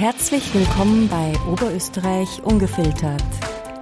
Herzlich willkommen bei Oberösterreich Ungefiltert,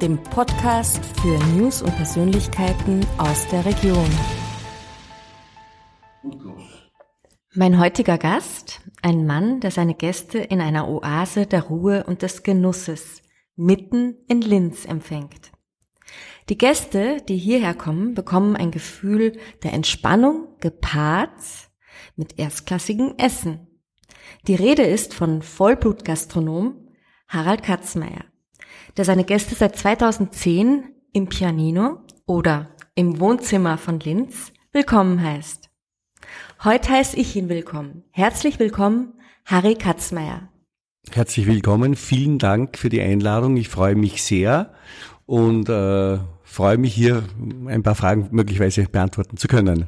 dem Podcast für News und Persönlichkeiten aus der Region. Mein heutiger Gast, ein Mann, der seine Gäste in einer Oase der Ruhe und des Genusses mitten in Linz empfängt. Die Gäste, die hierher kommen, bekommen ein Gefühl der Entspannung gepaart mit erstklassigem Essen. Die Rede ist von Vollblutgastronom Harald Katzmeier, der seine Gäste seit 2010 im Pianino oder im Wohnzimmer von Linz willkommen heißt. Heute heiße ich ihn willkommen. Herzlich willkommen, Harry Katzmeier. Herzlich willkommen. Vielen Dank für die Einladung. Ich freue mich sehr und äh, freue mich hier ein paar Fragen möglicherweise beantworten zu können.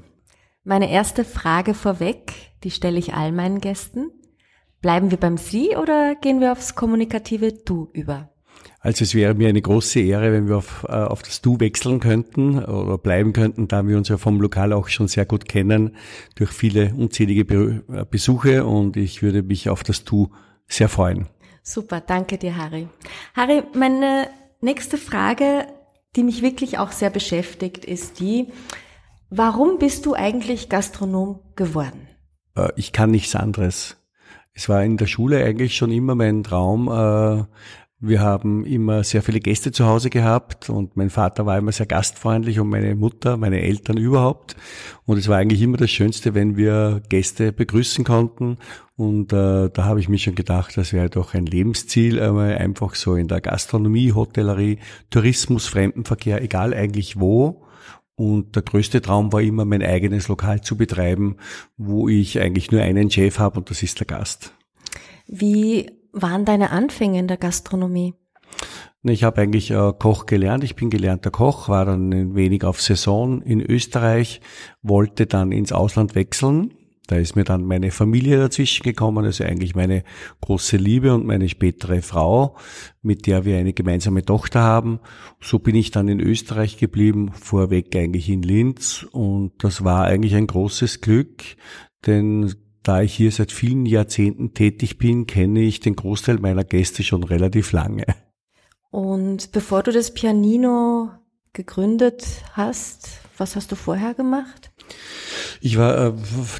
Meine erste Frage vorweg, die stelle ich all meinen Gästen. Bleiben wir beim Sie oder gehen wir aufs kommunikative Du über? Also es wäre mir eine große Ehre, wenn wir auf, äh, auf das Du wechseln könnten oder bleiben könnten, da wir uns ja vom Lokal auch schon sehr gut kennen durch viele unzählige äh, Besuche und ich würde mich auf das Du sehr freuen. Super, danke dir, Harry. Harry, meine nächste Frage, die mich wirklich auch sehr beschäftigt, ist die, warum bist du eigentlich Gastronom geworden? Äh, ich kann nichts anderes. Es war in der Schule eigentlich schon immer mein Traum. Äh, wir haben immer sehr viele Gäste zu Hause gehabt und mein Vater war immer sehr gastfreundlich und meine Mutter, meine Eltern überhaupt. Und es war eigentlich immer das Schönste, wenn wir Gäste begrüßen konnten. Und äh, da habe ich mir schon gedacht, das wäre doch ein Lebensziel, einfach so in der Gastronomie, Hotellerie, Tourismus, Fremdenverkehr, egal eigentlich wo. Und der größte Traum war immer, mein eigenes Lokal zu betreiben, wo ich eigentlich nur einen Chef habe und das ist der Gast. Wie waren deine Anfänge in der Gastronomie? Ich habe eigentlich äh, Koch gelernt. Ich bin gelernter Koch, war dann ein wenig auf Saison in Österreich, wollte dann ins Ausland wechseln. Da ist mir dann meine Familie dazwischen gekommen, also eigentlich meine große Liebe und meine spätere Frau, mit der wir eine gemeinsame Tochter haben. So bin ich dann in Österreich geblieben, vorweg eigentlich in Linz und das war eigentlich ein großes Glück, denn da ich hier seit vielen Jahrzehnten tätig bin, kenne ich den Großteil meiner Gäste schon relativ lange. Und bevor du das Pianino gegründet hast, was hast du vorher gemacht? Ich war äh,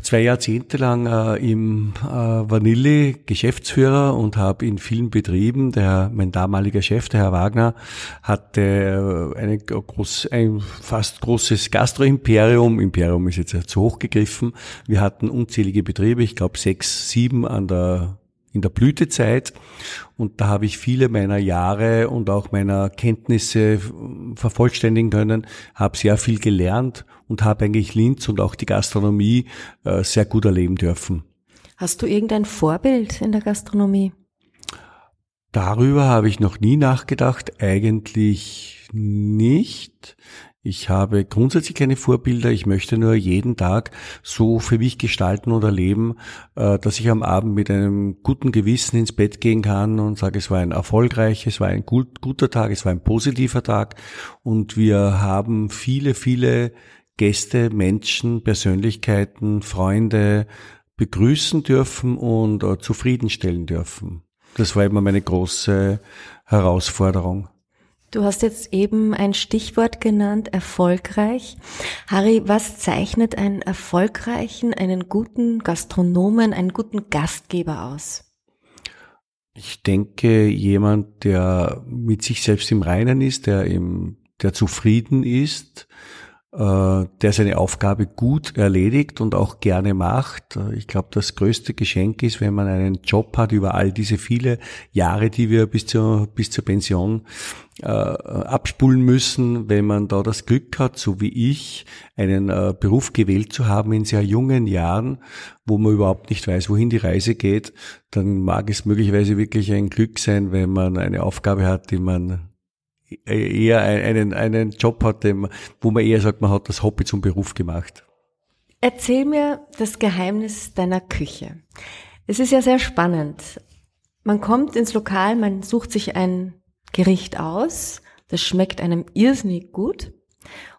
zwei Jahrzehnte lang äh, im äh, Vanille Geschäftsführer und habe in vielen Betrieben, der mein damaliger Chef, der Herr Wagner, hatte äh, eine groß, ein fast großes Gastroimperium. Imperium ist jetzt zu hoch gegriffen. Wir hatten unzählige Betriebe, ich glaube sechs, sieben an der in der Blütezeit. Und da habe ich viele meiner Jahre und auch meiner Kenntnisse vervollständigen können, habe sehr viel gelernt und habe eigentlich Linz und auch die Gastronomie äh, sehr gut erleben dürfen. Hast du irgendein Vorbild in der Gastronomie? Darüber habe ich noch nie nachgedacht, eigentlich nicht. Ich habe grundsätzlich keine Vorbilder. Ich möchte nur jeden Tag so für mich gestalten oder leben, äh, dass ich am Abend mit einem guten Gewissen ins Bett gehen kann und sage, es war ein erfolgreiches, es war ein gut, guter Tag, es war ein positiver Tag. Und wir haben viele, viele Gäste, Menschen, Persönlichkeiten, Freunde begrüßen dürfen und äh, zufriedenstellen dürfen. Das war immer meine große Herausforderung. Du hast jetzt eben ein Stichwort genannt, erfolgreich. Harry, was zeichnet einen erfolgreichen, einen guten Gastronomen, einen guten Gastgeber aus? Ich denke, jemand, der mit sich selbst im Reinen ist, der im, der zufrieden ist, der seine Aufgabe gut erledigt und auch gerne macht. Ich glaube, das größte Geschenk ist, wenn man einen Job hat über all diese viele Jahre, die wir bis zur, bis zur Pension äh, abspulen müssen, wenn man da das Glück hat, so wie ich, einen äh, Beruf gewählt zu haben in sehr jungen Jahren, wo man überhaupt nicht weiß, wohin die Reise geht, dann mag es möglicherweise wirklich ein Glück sein, wenn man eine Aufgabe hat, die man eher einen, einen Job hat, wo man eher sagt, man hat das Hobby zum Beruf gemacht. Erzähl mir das Geheimnis deiner Küche. Es ist ja sehr spannend. Man kommt ins Lokal, man sucht sich ein Gericht aus, das schmeckt einem irrsinnig gut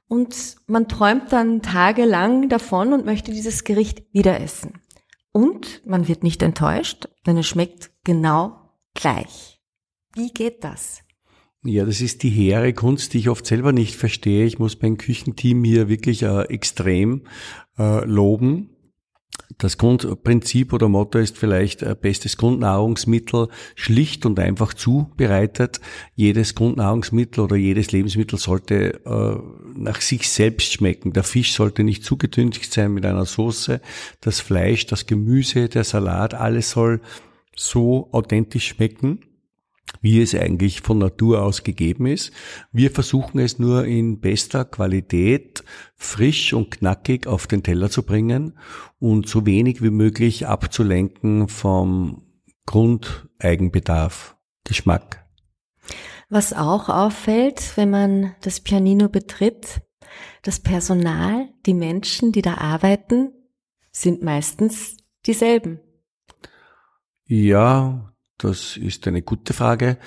und man träumt dann tagelang davon und möchte dieses Gericht wieder essen. Und man wird nicht enttäuscht, denn es schmeckt genau gleich. Wie geht das? Ja, das ist die hehre Kunst, die ich oft selber nicht verstehe. Ich muss mein Küchenteam hier wirklich äh, extrem äh, loben. Das Grundprinzip oder Motto ist vielleicht äh, bestes Grundnahrungsmittel schlicht und einfach zubereitet. Jedes Grundnahrungsmittel oder jedes Lebensmittel sollte äh, nach sich selbst schmecken. Der Fisch sollte nicht zugetüncht sein mit einer Soße. Das Fleisch, das Gemüse, der Salat, alles soll so authentisch schmecken wie es eigentlich von Natur aus gegeben ist. Wir versuchen es nur in bester Qualität frisch und knackig auf den Teller zu bringen und so wenig wie möglich abzulenken vom Grundeigenbedarf, Geschmack. Was auch auffällt, wenn man das Pianino betritt, das Personal, die Menschen, die da arbeiten, sind meistens dieselben. Ja, das ist eine gute Frage.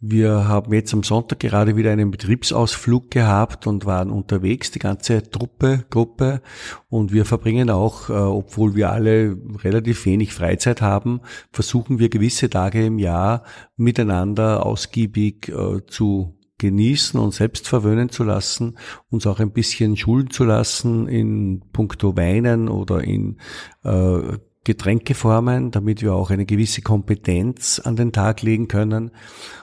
Wir haben jetzt am Sonntag gerade wieder einen Betriebsausflug gehabt und waren unterwegs, die ganze Truppe, Gruppe. Und wir verbringen auch, äh, obwohl wir alle relativ wenig Freizeit haben, versuchen wir gewisse Tage im Jahr miteinander ausgiebig äh, zu genießen und selbst verwöhnen zu lassen, uns auch ein bisschen schulen zu lassen in puncto Weinen oder in äh, Getränkeformen, damit wir auch eine gewisse Kompetenz an den Tag legen können.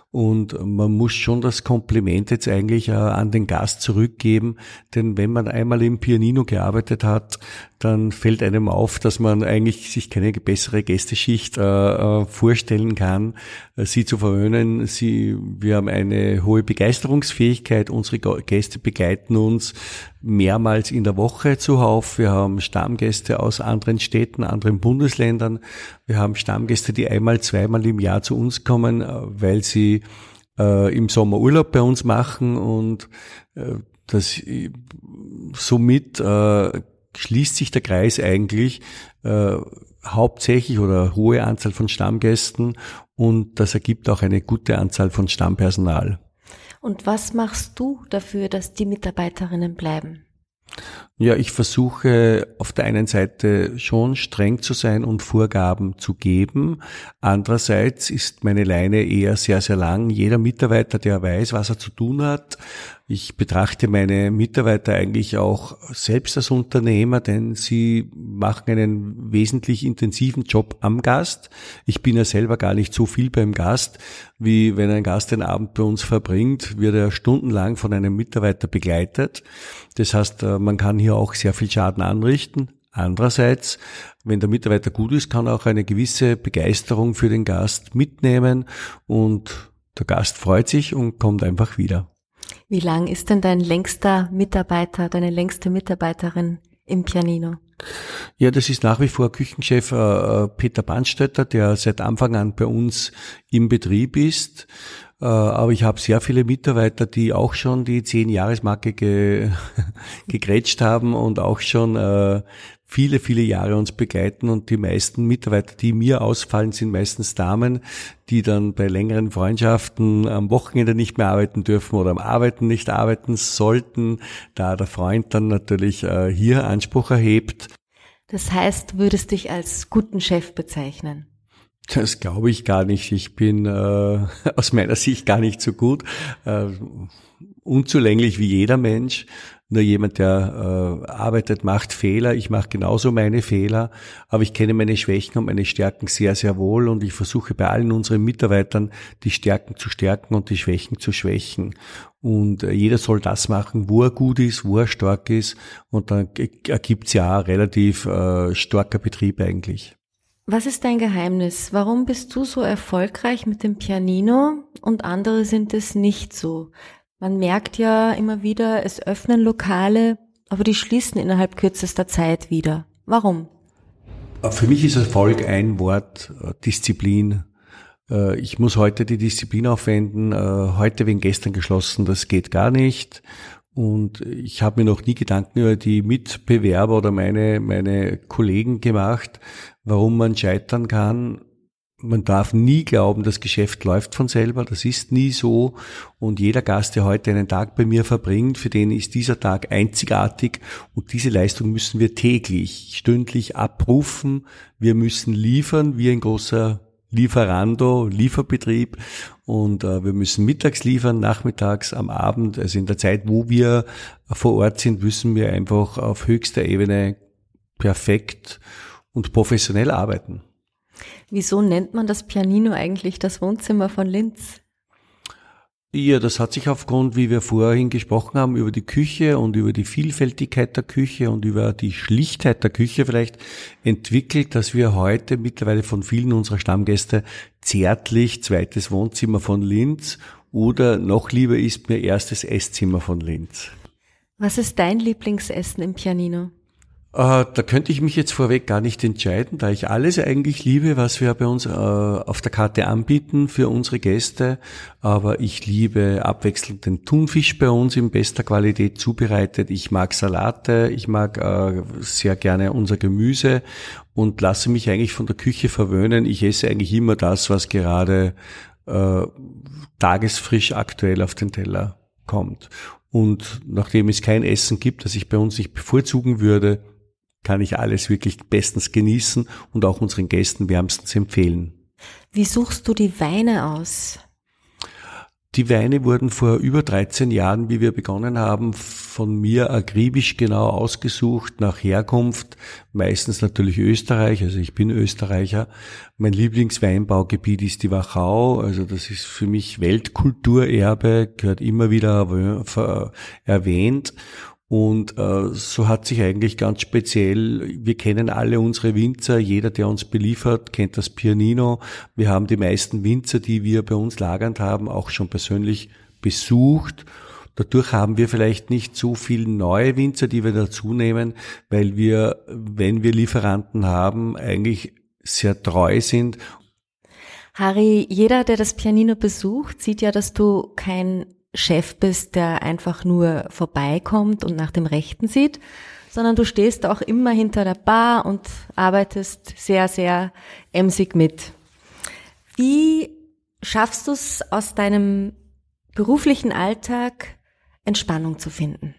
Und man muss schon das Kompliment jetzt eigentlich äh, an den Gast zurückgeben, denn wenn man einmal im Pianino gearbeitet hat, dann fällt einem auf, dass man eigentlich sich keine bessere Gästeschicht äh, äh, vorstellen kann, äh, sie zu verwöhnen. Sie, wir haben eine hohe Begeisterungsfähigkeit. Unsere Gäste begleiten uns mehrmals in der Woche zuhauf. Wir haben Stammgäste aus anderen Städten, anderen Bundesländern. Wir haben Stammgäste, die einmal, zweimal im Jahr zu uns kommen, äh, weil sie äh, im Sommer Urlaub bei uns machen und äh, das somit äh, schließt sich der Kreis eigentlich äh, hauptsächlich oder hohe Anzahl von Stammgästen und das ergibt auch eine gute Anzahl von Stammpersonal. Und was machst du dafür, dass die Mitarbeiterinnen bleiben? Ja, ich versuche auf der einen Seite schon streng zu sein und Vorgaben zu geben. Andererseits ist meine Leine eher sehr, sehr lang. Jeder Mitarbeiter, der weiß, was er zu tun hat. Ich betrachte meine Mitarbeiter eigentlich auch selbst als Unternehmer, denn sie machen einen wesentlich intensiven Job am Gast. Ich bin ja selber gar nicht so viel beim Gast, wie wenn ein Gast den Abend bei uns verbringt, wird er stundenlang von einem Mitarbeiter begleitet. Das heißt, man kann hier auch sehr viel Schaden anrichten. Andererseits, wenn der Mitarbeiter gut ist, kann er auch eine gewisse Begeisterung für den Gast mitnehmen und der Gast freut sich und kommt einfach wieder. Wie lang ist denn dein längster Mitarbeiter, deine längste Mitarbeiterin im Pianino? Ja, das ist nach wie vor Küchenchef äh, äh Peter Bandstötter, der seit Anfang an bei uns im Betrieb ist. Äh, aber ich habe sehr viele Mitarbeiter, die auch schon die zehn Jahresmarke ge gegrätscht haben und auch schon äh, viele, viele Jahre uns begleiten und die meisten Mitarbeiter, die mir ausfallen, sind meistens Damen, die dann bei längeren Freundschaften am Wochenende nicht mehr arbeiten dürfen oder am Arbeiten nicht arbeiten sollten, da der Freund dann natürlich äh, hier Anspruch erhebt. Das heißt, du würdest dich als guten Chef bezeichnen? Das glaube ich gar nicht. Ich bin äh, aus meiner Sicht gar nicht so gut. Äh, unzulänglich wie jeder Mensch. Nur jemand, der äh, arbeitet, macht Fehler. Ich mache genauso meine Fehler, aber ich kenne meine Schwächen und meine Stärken sehr, sehr wohl und ich versuche bei allen unseren Mitarbeitern die Stärken zu stärken und die Schwächen zu schwächen. Und äh, jeder soll das machen, wo er gut ist, wo er stark ist und dann ergibt's ja relativ äh, starker Betrieb eigentlich. Was ist dein Geheimnis? Warum bist du so erfolgreich mit dem Pianino und andere sind es nicht so? Man merkt ja immer wieder, es öffnen Lokale, aber die schließen innerhalb kürzester Zeit wieder. Warum? Für mich ist Erfolg ein Wort, äh, Disziplin. Äh, ich muss heute die Disziplin aufwenden. Äh, heute wegen gestern geschlossen, das geht gar nicht. Und ich habe mir noch nie Gedanken über die Mitbewerber oder meine, meine Kollegen gemacht, warum man scheitern kann. Man darf nie glauben, das Geschäft läuft von selber. Das ist nie so. Und jeder Gast, der heute einen Tag bei mir verbringt, für den ist dieser Tag einzigartig. Und diese Leistung müssen wir täglich, stündlich abrufen. Wir müssen liefern wie ein großer Lieferando, Lieferbetrieb und äh, wir müssen mittags liefern, nachmittags, am Abend, also in der Zeit, wo wir vor Ort sind, müssen wir einfach auf höchster Ebene perfekt und professionell arbeiten. Wieso nennt man das Pianino eigentlich das Wohnzimmer von Linz? Ja, das hat sich aufgrund, wie wir vorhin gesprochen haben, über die Küche und über die Vielfältigkeit der Küche und über die Schlichtheit der Küche vielleicht entwickelt, dass wir heute mittlerweile von vielen unserer Stammgäste zärtlich zweites Wohnzimmer von Linz oder noch lieber ist mir erstes Esszimmer von Linz. Was ist dein Lieblingsessen im Pianino? Äh, da könnte ich mich jetzt vorweg gar nicht entscheiden, da ich alles eigentlich liebe, was wir bei uns äh, auf der Karte anbieten für unsere Gäste. Aber ich liebe abwechselnd den Thunfisch bei uns in bester Qualität zubereitet. Ich mag Salate, ich mag äh, sehr gerne unser Gemüse und lasse mich eigentlich von der Küche verwöhnen. Ich esse eigentlich immer das, was gerade tagesfrisch aktuell auf den Teller kommt. Und nachdem es kein Essen gibt, das ich bei uns nicht bevorzugen würde, kann ich alles wirklich bestens genießen und auch unseren Gästen wärmstens empfehlen. Wie suchst du die Weine aus? Die Weine wurden vor über 13 Jahren, wie wir begonnen haben, von mir akribisch genau ausgesucht nach Herkunft, meistens natürlich Österreich, also ich bin Österreicher. Mein Lieblingsweinbaugebiet ist die Wachau, also das ist für mich Weltkulturerbe, gehört immer wieder erwähnt. Und äh, so hat sich eigentlich ganz speziell, wir kennen alle unsere Winzer, jeder, der uns beliefert, kennt das Pianino. Wir haben die meisten Winzer, die wir bei uns lagernd haben, auch schon persönlich besucht. Dadurch haben wir vielleicht nicht so viele neue Winzer, die wir dazu nehmen, weil wir, wenn wir Lieferanten haben, eigentlich sehr treu sind. Harry, jeder, der das Pianino besucht, sieht ja, dass du kein Chef bist, der einfach nur vorbeikommt und nach dem Rechten sieht, sondern du stehst auch immer hinter der Bar und arbeitest sehr, sehr emsig mit. Wie schaffst du es aus deinem beruflichen Alltag Entspannung zu finden?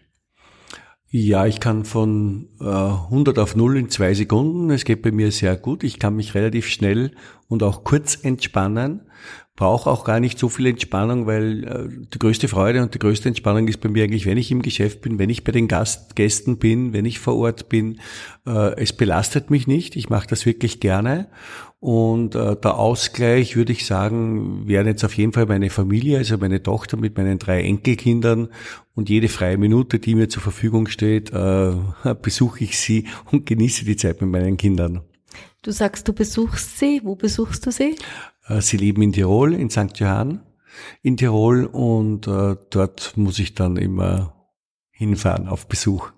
Ja, ich kann von äh, 100 auf 0 in zwei Sekunden. Es geht bei mir sehr gut. Ich kann mich relativ schnell und auch kurz entspannen brauche auch gar nicht so viel Entspannung, weil äh, die größte Freude und die größte Entspannung ist bei mir eigentlich, wenn ich im Geschäft bin, wenn ich bei den Gast, Gästen bin, wenn ich vor Ort bin. Äh, es belastet mich nicht. Ich mache das wirklich gerne. Und äh, der Ausgleich, würde ich sagen, wäre jetzt auf jeden Fall meine Familie, also meine Tochter mit meinen drei Enkelkindern. Und jede freie Minute, die mir zur Verfügung steht, besuche ich sie und genieße die Zeit mit meinen Kindern. Du sagst, du besuchst sie. Wo besuchst du sie? Äh, sie leben in Tirol, in St. Johann in Tirol und äh, dort muss ich dann immer hinfahren auf Besuch.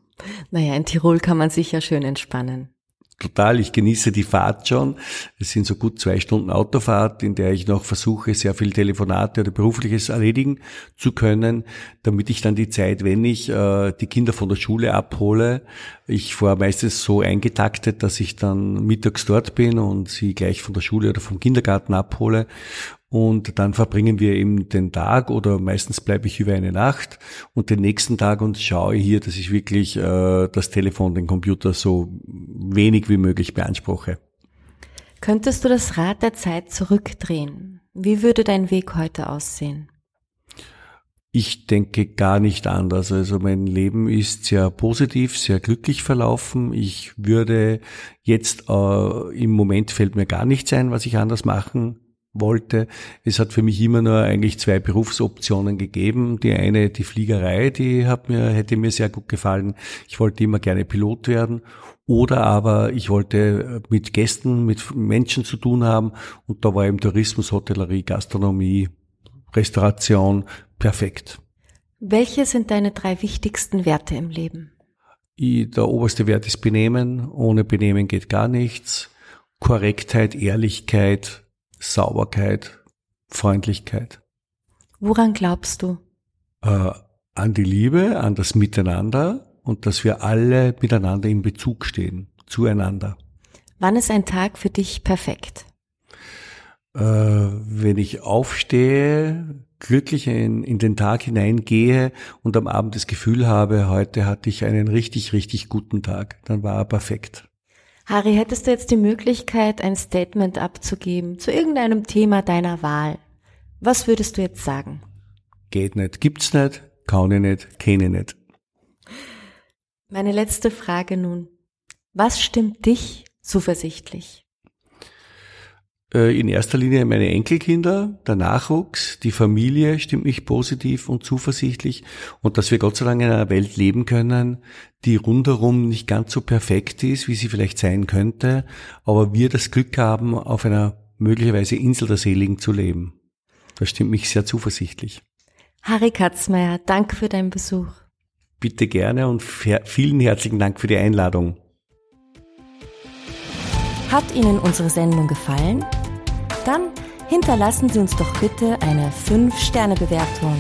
Naja, in Tirol kann man sich ja schön entspannen total. Ich genieße die Fahrt schon. Es sind so gut zwei Stunden Autofahrt, in der ich noch versuche, sehr viel Telefonate oder berufliches erledigen zu können, damit ich dann die Zeit, wenn ich äh, die Kinder von der Schule abhole, ich fahre meistens so eingetaktet, dass ich dann mittags dort bin und sie gleich von der Schule oder vom Kindergarten abhole und dann verbringen wir eben den Tag oder meistens bleibe ich über eine Nacht und den nächsten Tag und schaue hier, dass ich wirklich äh, das Telefon, den Computer so wenig wie möglich beanspruche. Könntest du das Rad der Zeit zurückdrehen? Wie würde dein Weg heute aussehen? Ich denke gar nicht anders. Also mein Leben ist sehr positiv, sehr glücklich verlaufen. Ich würde jetzt äh, im Moment fällt mir gar nichts ein, was ich anders machen wollte. Es hat für mich immer nur eigentlich zwei Berufsoptionen gegeben. Die eine, die Fliegerei, die hat mir, hätte mir sehr gut gefallen. Ich wollte immer gerne Pilot werden. Oder aber ich wollte mit Gästen, mit Menschen zu tun haben. Und da war eben Tourismus, Hotellerie, Gastronomie, Restauration perfekt. Welche sind deine drei wichtigsten Werte im Leben? Der oberste Wert ist Benehmen. Ohne Benehmen geht gar nichts. Korrektheit, Ehrlichkeit, Sauberkeit, Freundlichkeit. Woran glaubst du? Äh, an die Liebe, an das Miteinander und dass wir alle miteinander in Bezug stehen, zueinander. Wann ist ein Tag für dich perfekt? Äh, wenn ich aufstehe, glücklich in, in den Tag hineingehe und am Abend das Gefühl habe, heute hatte ich einen richtig, richtig guten Tag, dann war er perfekt. Harry, hättest du jetzt die Möglichkeit, ein Statement abzugeben zu irgendeinem Thema deiner Wahl? Was würdest du jetzt sagen? Geht nicht, gibt's nicht, kann ich nicht, kenne ich nicht. Meine letzte Frage nun. Was stimmt dich zuversichtlich? Äh, in erster Linie meine Enkelkinder, der Nachwuchs, die Familie stimmt mich positiv und zuversichtlich und dass wir Gott sei Dank in einer Welt leben können, die rundherum nicht ganz so perfekt ist, wie sie vielleicht sein könnte, aber wir das Glück haben, auf einer möglicherweise Insel der Seligen zu leben. Das stimmt mich sehr zuversichtlich. Harry Katzmeier, danke für deinen Besuch. Bitte gerne und vielen herzlichen Dank für die Einladung. Hat Ihnen unsere Sendung gefallen? Dann hinterlassen Sie uns doch bitte eine 5-Sterne-Bewertung